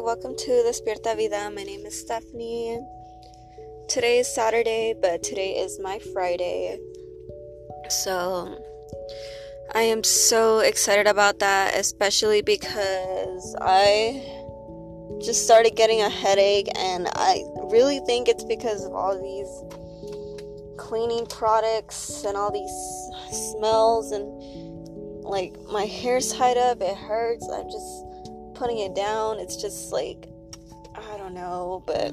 Welcome to Despierta Vida. My name is Stephanie. Today is Saturday, but today is my Friday. So I am so excited about that, especially because I just started getting a headache, and I really think it's because of all these cleaning products and all these smells and like my hair's tied up it hurts i'm just putting it down. It's just like, I don't know, but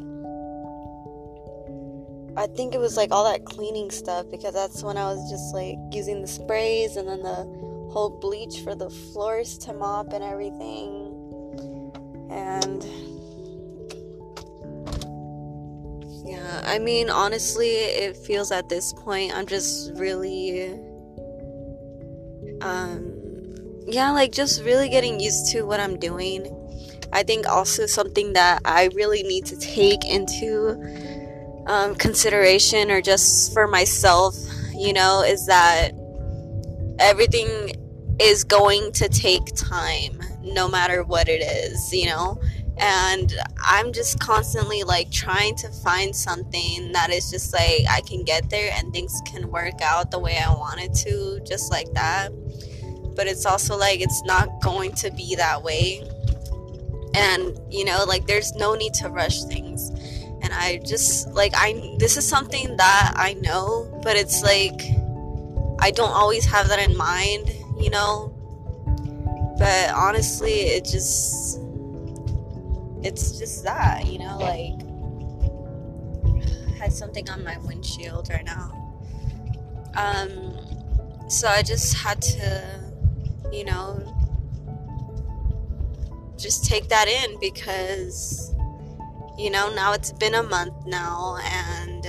I think it was like all that cleaning stuff because that's when I was just like using the sprays and then the whole bleach for the floors to mop and everything. And yeah, I mean, honestly, it feels at this point I'm just really um yeah, like just really getting used to what I'm doing. I think also something that I really need to take into um, consideration or just for myself, you know, is that everything is going to take time no matter what it is, you know? And I'm just constantly like trying to find something that is just like I can get there and things can work out the way I want it to, just like that but it's also like it's not going to be that way. And you know, like there's no need to rush things. And I just like I this is something that I know, but it's like I don't always have that in mind, you know. But honestly, it just it's just that, you know, like I had something on my windshield right now. Um so I just had to you know, just take that in because, you know, now it's been a month now and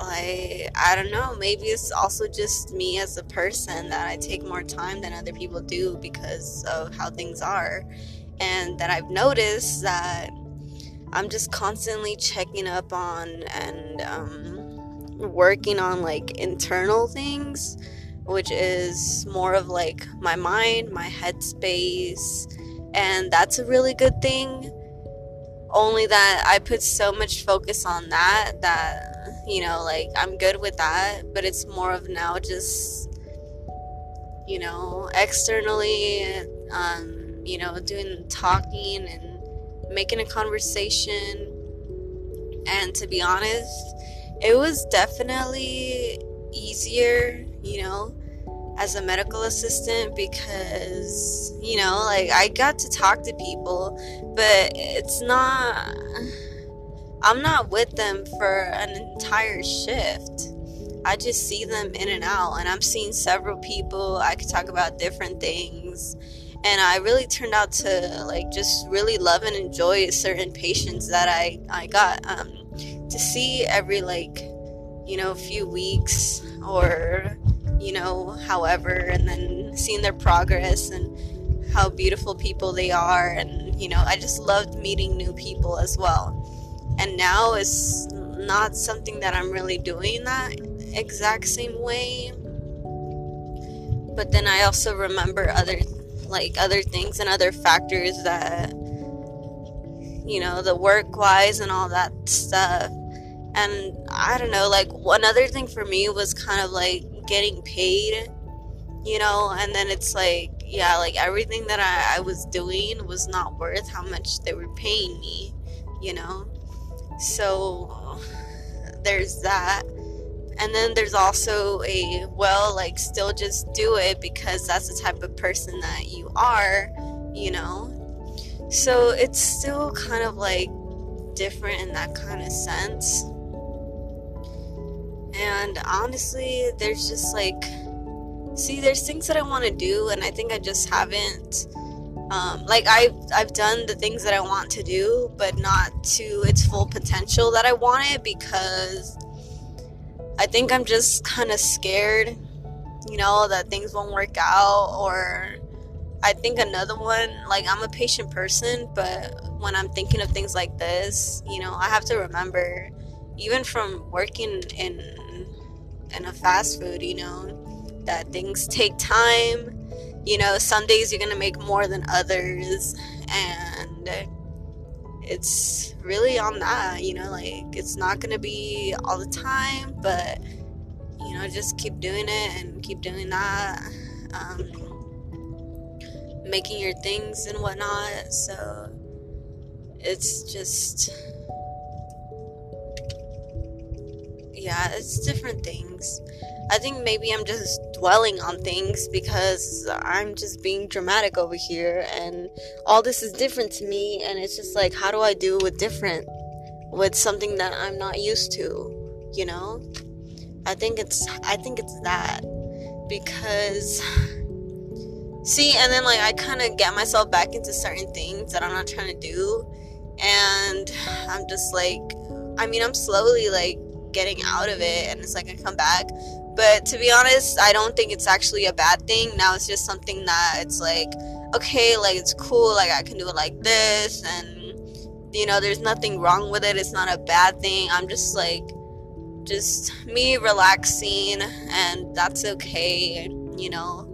I I don't know, maybe it's also just me as a person that I take more time than other people do because of how things are. And that I've noticed that I'm just constantly checking up on and um, working on like internal things which is more of like my mind, my headspace, and that's a really good thing. Only that I put so much focus on that that, you know, like I'm good with that, but it's more of now just, you know, externally, um, you know, doing talking and making a conversation. And to be honest, it was definitely easier, you know, as a medical assistant because, you know, like I got to talk to people, but it's not, I'm not with them for an entire shift. I just see them in and out, and I'm seeing several people. I could talk about different things. And I really turned out to like just really love and enjoy certain patients that I, I got um, to see every like you know, few weeks or, you know, however, and then seeing their progress and how beautiful people they are. And, you know, I just loved meeting new people as well. And now it's not something that I'm really doing that exact same way. But then I also remember other, like, other things and other factors that, you know, the work wise and all that stuff and I don't know, like another thing for me was kind of like getting paid, you know, and then it's like, yeah, like everything that I, I was doing was not worth how much they were paying me, you know. So there's that. And then there's also a well, like still just do it because that's the type of person that you are, you know. So it's still kind of like different in that kind of sense and honestly, there's just like, see, there's things that I want to do, and I think I just haven't. Um, like I've I've done the things that I want to do, but not to its full potential that I wanted because I think I'm just kind of scared, you know, that things won't work out or I think another one, like I'm a patient person, but when I'm thinking of things like this, you know, I have to remember even from working in in a fast food, you know, that things take time. you know, some days you're gonna make more than others, and it's really on that, you know, like it's not gonna be all the time, but you know, just keep doing it and keep doing that. Um, making your things and whatnot. So it's just, yeah, it's different things. I think maybe I'm just dwelling on things because I'm just being dramatic over here and all this is different to me and it's just like how do I do with different with something that I'm not used to, you know? I think it's I think it's that because see and then like I kind of get myself back into certain things that I'm not trying to do and I'm just like I mean I'm slowly like getting out of it and it's like I come back but to be honest, I don't think it's actually a bad thing. Now it's just something that it's like, okay, like it's cool, like I can do it like this, and you know, there's nothing wrong with it. It's not a bad thing. I'm just like, just me relaxing, and that's okay, you know,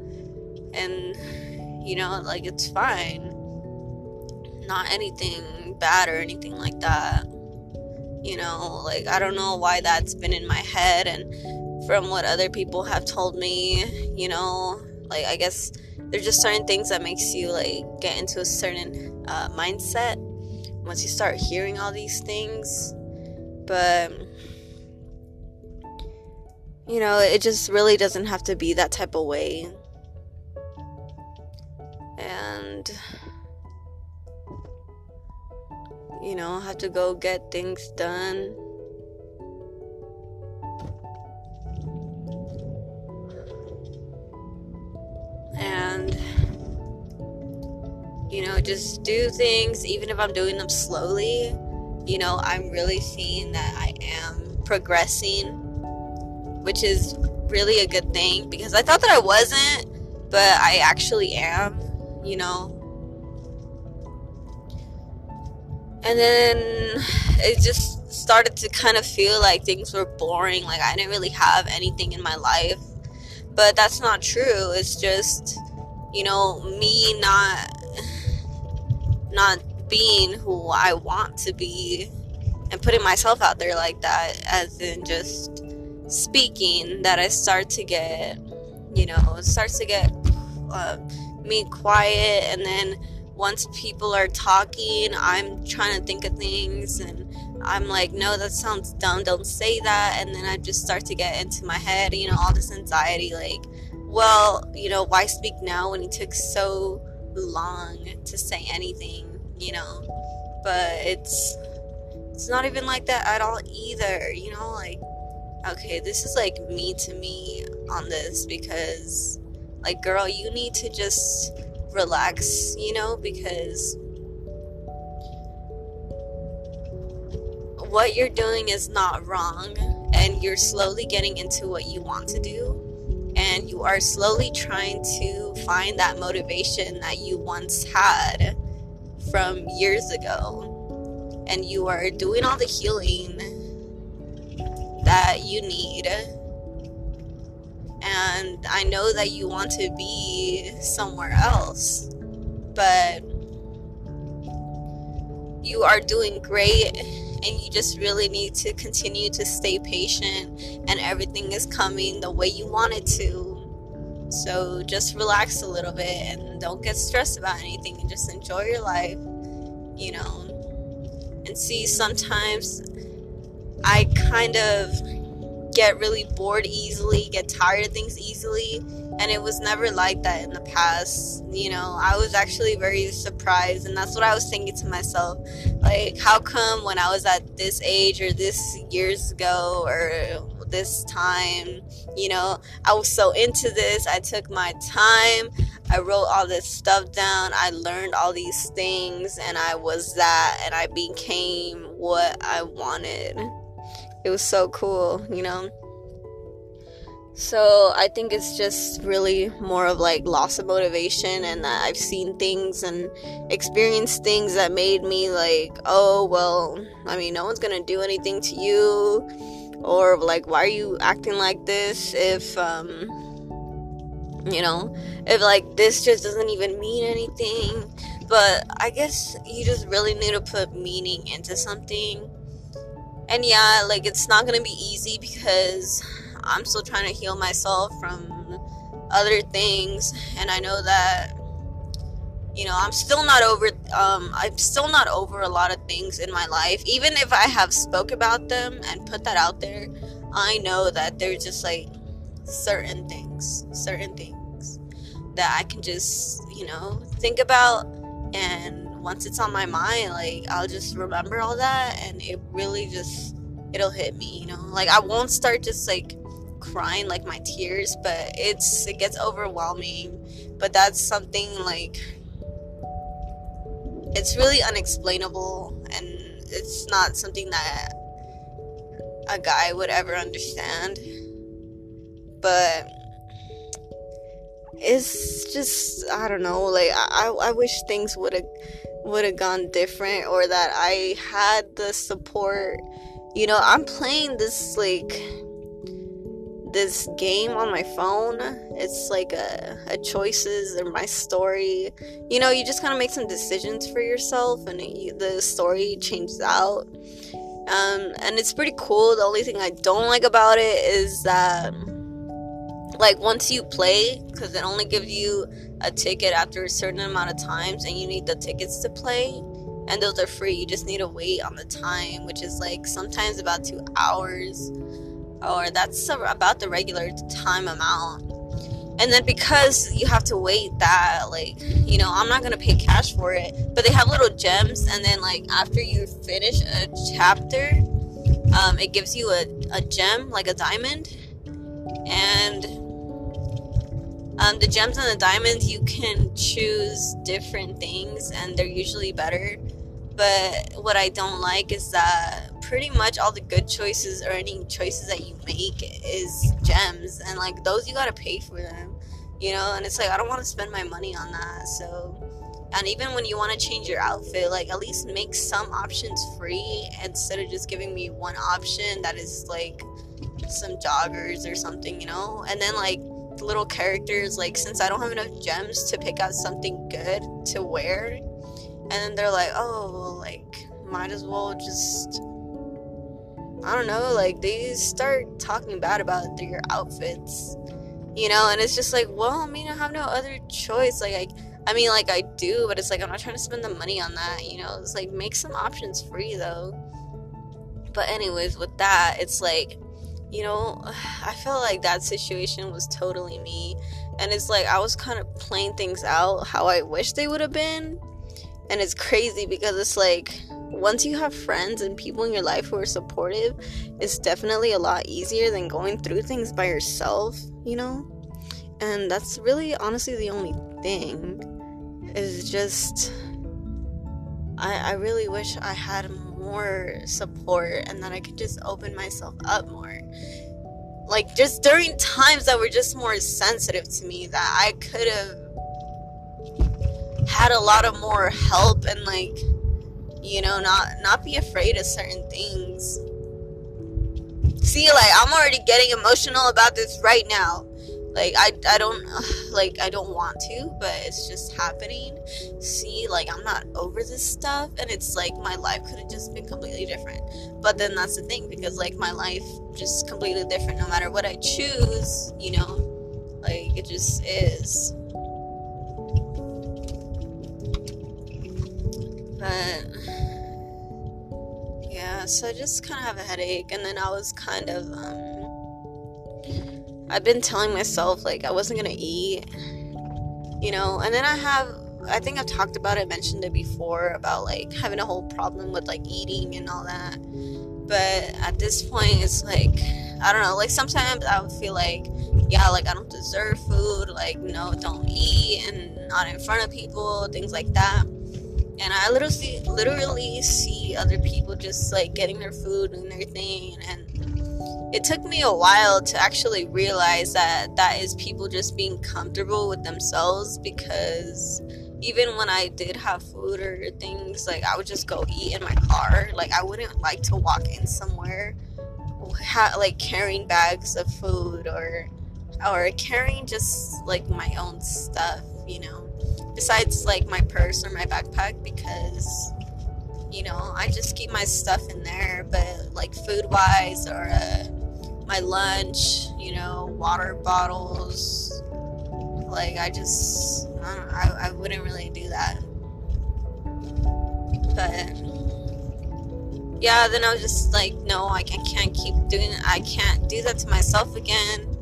and you know, like it's fine. Not anything bad or anything like that. You know, like I don't know why that's been in my head and from what other people have told me, you know, like I guess there's just certain things that makes you like get into a certain uh, mindset once you start hearing all these things. But you know, it just really doesn't have to be that type of way. And you know, have to go get things done. And you know just do things even if i'm doing them slowly you know i'm really seeing that i am progressing which is really a good thing because i thought that i wasn't but i actually am you know and then it just started to kind of feel like things were boring like i didn't really have anything in my life. But that's not true. It's just you know me not not being who i want to be and putting myself out there like that as in just speaking that i start to get you know starts to get uh, me quiet and then once people are talking i'm trying to think of things and I'm like, no, that sounds dumb. Don't say that. And then I just start to get into my head, you know, all this anxiety. Like, well, you know, why speak now when it took so long to say anything, you know? But it's it's not even like that at all either, you know, like okay, this is like me to me on this because like girl, you need to just relax, you know, because what you're doing is not wrong and you're slowly getting into what you want to do and you are slowly trying to find that motivation that you once had from years ago. And you are doing all the healing that you need and I know that you want to be somewhere else but you are doing great and you just really need to continue to stay patient and everything is coming the way you want it to. So just relax a little bit and don't get stressed about anything and just enjoy your life you know. And see sometimes i kind of get really bored easily get tired of things easily and it was never like that in the past you know? I was actually very surprised and that's what i was thinking to myself like how come when i was at this age or this years ago or this time you know i was so into this i took my time i wrote all this stuff down i learned all these things and i was that and i became what i wanted it was so cool you know? So I think it's just really more of like loss of motivation and that I've seen things and experienced things that made me like, oh well, I mean no one's gonna do anything to you or like why are you acting like this if um you know if like this just doesn't even mean anything. But i guess you just really need to put meaning into something and yeah like it's not gonna be easy because i'm still trying to heal myself from other things. And i know that you know i'm still not over um i'm still not over a lot of things in my life. Even if i have spoke about them and put that out there i know that there's just like certain things certain things that i can just you know think about and once it's on my mind like i'll just remember all that and it really just it'll hit me you know? Like i won't start just like crying like my tears but it's it gets overwhelming. But that's something like it's really unexplainable and it's not something that a guy would ever understand. But it's just I don't know like I I wish things would have would have gone different or that I had the support you know I'm playing this like this game on my phone. It's like a, a choices or my story. You know, you just kind of make some decisions for yourself, and the story changes out. Um, and it's pretty cool. The only thing I don't like about it is that, like, once you play, because it only gives you a ticket after a certain amount of times, and you need the tickets to play and those are free. You just need to wait on the time, which is like sometimes about two hours or that's about the regular time amount and then because you have to wait that like you know i'm not gonna pay cash for it but they have little gems and then like after you finish a chapter um, it gives you a, a gem like a diamond and um, the gems and the diamonds you can choose different things and they're usually better. But what i don't like is that pretty much all the good choices or any choices that you make is gems and like those you gotta pay for them you know? And it's like i don't want to spend my money on that so. And even when you want to change your outfit like at least make some options free instead of just giving me one option that is like some joggers or something you know? And then like little characters like since i don't have enough gems to pick out something good to wear and then they're like oh like might as well just I don't know, like they start talking bad about your outfits, you know, and it's just like, well, I mean, I have no other choice. Like, I, I mean, like I do, but it's like I'm not trying to spend the money on that, you know. It's like make some options free though. But anyways, with that, it's like, you know, I felt like that situation was totally me, and it's like I was kind of playing things out how I wish they would have been, and it's crazy because it's like once you have friends and people in your life who are supportive, it's definitely a lot easier than going through things by yourself, you know? And that's really honestly the only thing. Is just I, I really wish I had more support and that I could just open myself up more. Like just during times that were just more sensitive to me that I could have had a lot of more help and like you know not not be afraid of certain things see like i'm already getting emotional about this right now like i i don't like i don't want to but it's just happening. See like i'm not over this stuff and it's like my life could have just been completely different. But then that's the thing because like my life just completely different no matter what i choose you know? Like it just is. But yeah so i just kind of have a headache and then i was kind of um i've been telling myself like i wasn't gonna eat you know and then i have i think i've talked about it mentioned it before about like having a whole problem with like eating and all that. But at this point it's like i don't know like sometimes i would feel like yeah like i don't deserve food like no don't eat and not in front of people things like that. And I literally literally see other people just like getting their food and their thing and it took me a while to actually realize that that is people just being comfortable with themselves because even when I did have food or things like I would just go eat in my car. Like I wouldn't like to walk in somewhere ha- like carrying bags of food or or carrying just like my own stuff, you know, besides like my purse or my backpack because you know I just keep my stuff in there, but like food wise or uh, my lunch, you know, water bottles, like I just I, don't, I, I wouldn't really do that, but yeah, then I was just like, no, I can't keep doing it. I can't do that to myself again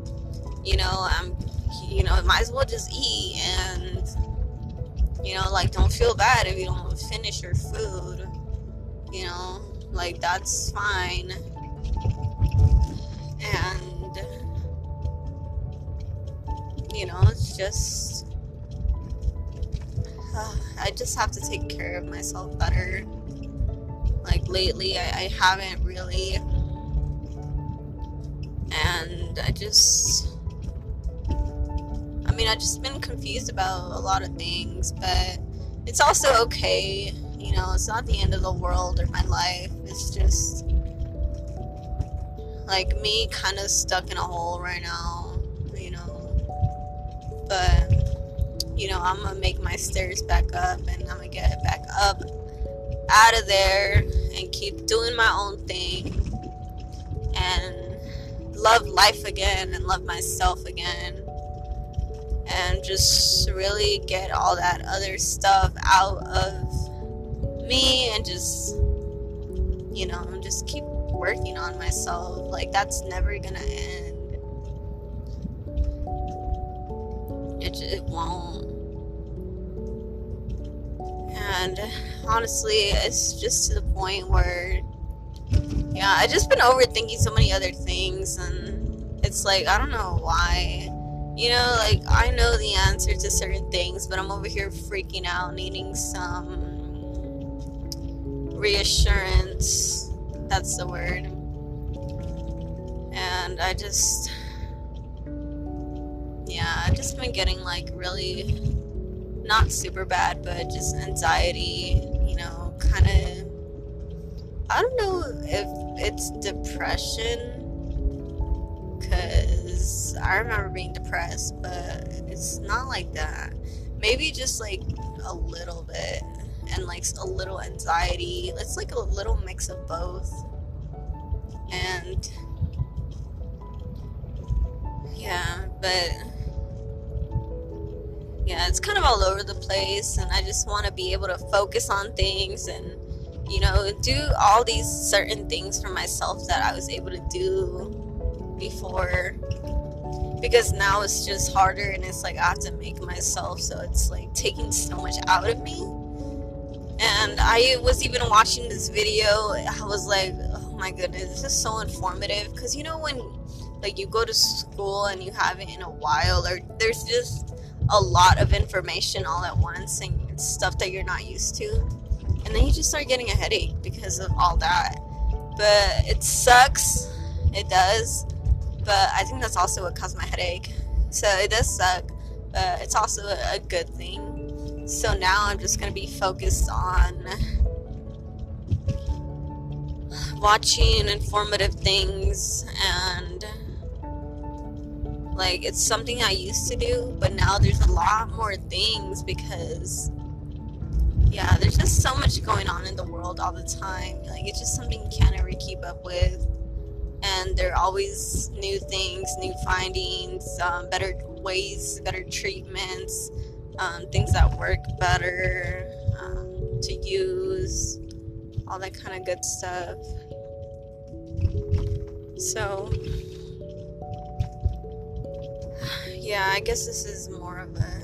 you know, I'm, you know, might as well just eat and, you know, like don't feel bad if you don't finish your food, you know, like that's fine. And, you know, it's just, uh, I just have to take care of myself better. Like lately, I, I haven't really. And I just I mean, I've just been confused about a lot of things, but it's also okay. You know, it's not the end of the world or my life. It's just like me kind of stuck in a hole right now, you know. But, you know, I'm gonna make my stairs back up and I'm gonna get it back up out of there and keep doing my own thing and love life again and love myself again and just really get all that other stuff out of me and just you know just keep working on myself like that's never gonna end. It, it won't. And honestly it's just to the point where yeah I've just been overthinking so many other things and it's like i don't know why. You know, like I know the answer to certain things, but I'm over here freaking out, needing some reassurance. That's the word. And I just, yeah, I've just been getting like really not super bad, but just anxiety, you know, kind of. I don't know if it's depression because I remember being depressed, but it's not like that. Maybe just like a little bit and like a little anxiety. It's like a little mix of both. And yeah, but yeah, it's kind of all over the place, and I just want to be able to focus on things and you know do all these certain things for myself that I was able to do before because now it's just harder and it's like I have to make myself so it's like taking so much out of me. And I was even watching this video, I was like, oh my goodness, this is so informative because you know when like you go to school and you haven't in a while or there's just a lot of information all at once and stuff that you're not used to. And then you just start getting a headache because of all that. But it sucks. It does but I think that's also what caused my headache. So it does suck, but it's also a good thing. So now I'm just gonna be focused on watching informative things and like it's something I used to do, but now there's a lot more things because yeah, there's just so much going on in the world all the time. Like it's just something you can't ever keep up with and there are always new things, new findings, um, better ways, better treatments, um, things that work better um, to use, all that kind of good stuff. So, yeah, I guess this is more of a.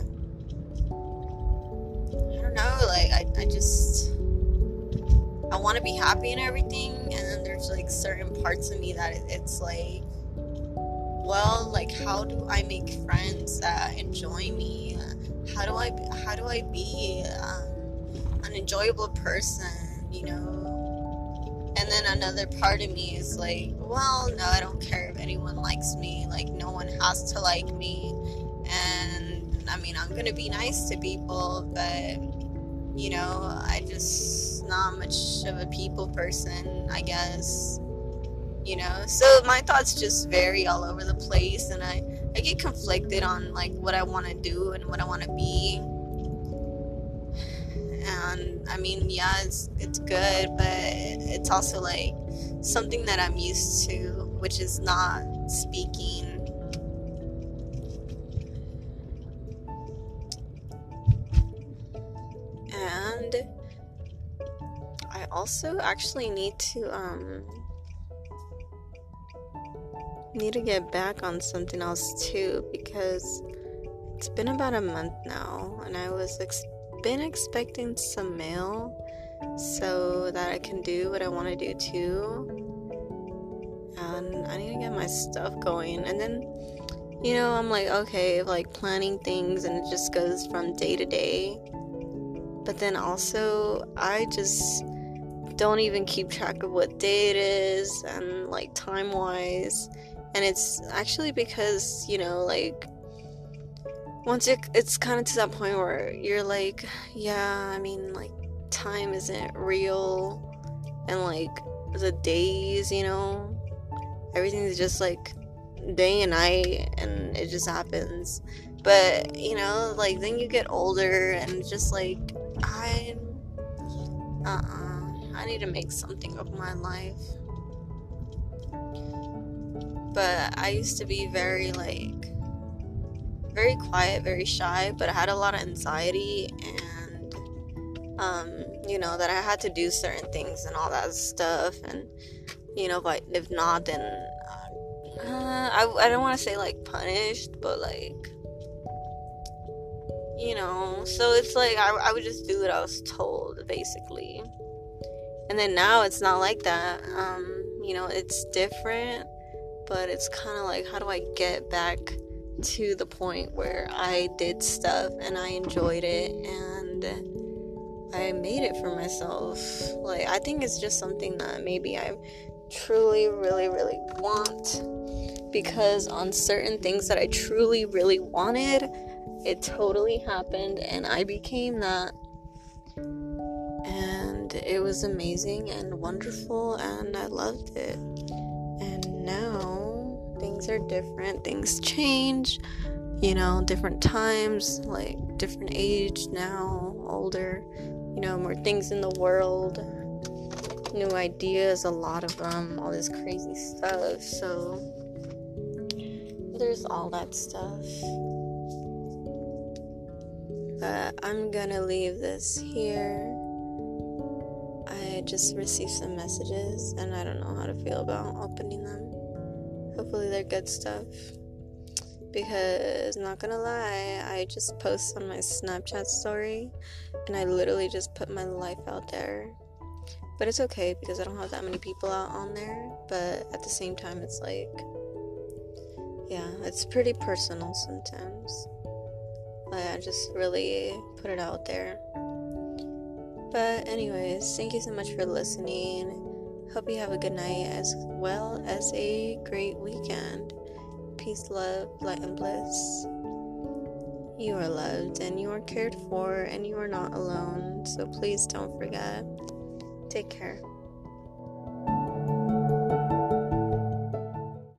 I don't know, like, I, I just I want to be happy and everything, and then there's like certain parts of me that it's like, well, like how do I make friends that enjoy me? How do I how do I be um, an enjoyable person? You know. And then another part of me is like, well, no, I don't care if anyone likes me. Like no one has to like me, and I mean, I'm gonna be nice to people, but you know, I just not much of a people person, I guess. you know so my thoughts just vary all over the place and i i get conflicted on like what i want to do and what i want to be. And i mean yeah it's it's good but it's also like something that i'm used to which is not speaking. And I also actually need to um need to get back on something else too because it's been about a month now and I was ex- been expecting some mail so that I can do what I want to do too. And I need to get my stuff going and then you know, I'm like okay, like planning things and it just goes from day to day. But then also I just don't even keep track of what day it is and like time wise and it's actually because you know like once it, it's kind of to that point where you're like yeah i mean like time isn't real. And like the days you know everything's just like day and night and it just happens. But you know like then you get older and just like i uh-uh i need to make something of my life but I used to be very like very quiet, very shy, but I had a lot of anxiety and um, you know, that I had to do certain things and all that stuff and you know, but if not then uh, I, I don't want to say like punished, but like you know, so it's like I, I would just do what I was told basically. And then now it's not like that. Um, you know, it's different but it's kind of like how do I get back to the point where I did stuff and I enjoyed it and I made it for myself. Like I think it's just something that maybe I truly really really want because on certain things that I truly really wanted, it totally happened and I became that and it was amazing and wonderful and I loved it. And now things are different, things change, you know, different times, like different age now, older, you know, more things in the world, new ideas, a lot of them, all this crazy stuff. So there's all that stuff. But I'm gonna leave this here. I just received some messages and I don't know how to feel about opening them. Hopefully, they're good stuff. Because, not gonna lie, I just post on my Snapchat story and I literally just put my life out there. But it's okay because I don't have that many people out on there. But at the same time, it's like, yeah, it's pretty personal sometimes. Like, I just really put it out there. But, anyways, thank you so much for listening. Hope you have a good night as well as a great weekend. Peace, love, light, and bliss. You are loved and you are cared for and you are not alone. So please don't forget. Take care.